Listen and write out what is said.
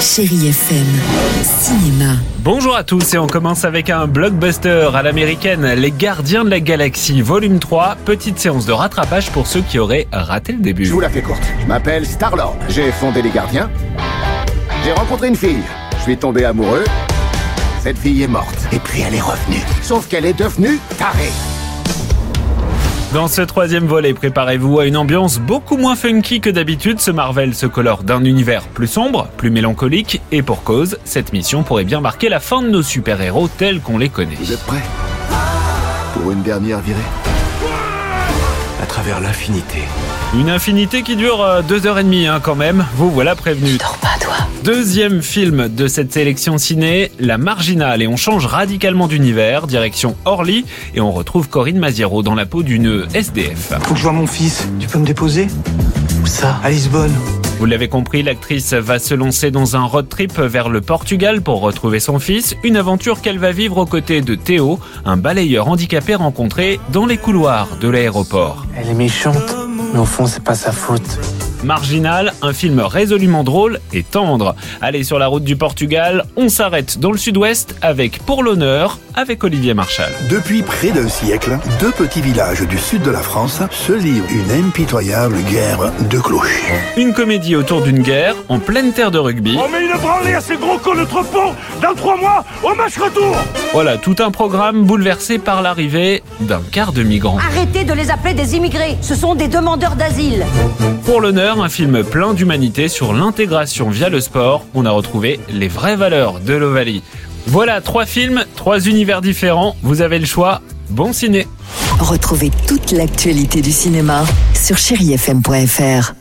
Chérie FM, cinéma. Bonjour à tous et on commence avec un blockbuster à l'américaine, Les Gardiens de la Galaxie, volume 3, petite séance de rattrapage pour ceux qui auraient raté le début. Je vous la fais courte. Je m'appelle Star-Lord. J'ai fondé les gardiens. J'ai rencontré une fille. Je suis tombé amoureux. Cette fille est morte. Et puis elle est revenue. Sauf qu'elle est devenue tarée. Dans ce troisième volet, préparez-vous à une ambiance beaucoup moins funky que d'habitude. Ce Marvel se colore d'un univers plus sombre, plus mélancolique, et pour cause, cette mission pourrait bien marquer la fin de nos super-héros tels qu'on les connaît. Vous êtes prêts? Pour une dernière virée? À travers l'infinité. Une infinité qui dure euh, deux heures et demie hein, quand même, vous voilà prévenu. Dors pas toi. Deuxième film de cette sélection ciné, La Marginale, et on change radicalement d'univers, direction Orly, et on retrouve Corinne Maziero dans la peau d'une SDF. Faut que je vois mon fils. Tu peux me déposer? Où ça? À Lisbonne. Vous l'avez compris, l'actrice va se lancer dans un road trip vers le Portugal pour retrouver son fils, une aventure qu'elle va vivre aux côtés de Théo, un balayeur handicapé rencontré dans les couloirs de l'aéroport. Elle est méchante, mais au fond, c'est pas sa faute. Marginal, un film résolument drôle et tendre. Allez sur la route du Portugal, on s'arrête dans le sud-ouest avec Pour l'honneur, avec Olivier Marchal. Depuis près d'un siècle, deux petits villages du sud de la France se livrent une impitoyable guerre de clochers. Une comédie autour d'une guerre en pleine terre de rugby. On met une branlée à ces gros cons de Trepont dans trois mois au match retour Voilà, tout un programme bouleversé par l'arrivée d'un quart de migrants. Arrêtez de les appeler des immigrés, ce sont des demandeurs d'asile. Pour l'honneur, un film plein d'humanité sur l'intégration via le sport. On a retrouvé les vraies valeurs de l'Ovalie. Voilà, trois films, trois univers différents. Vous avez le choix. Bon ciné Retrouvez toute l'actualité du cinéma sur chérifm.fr.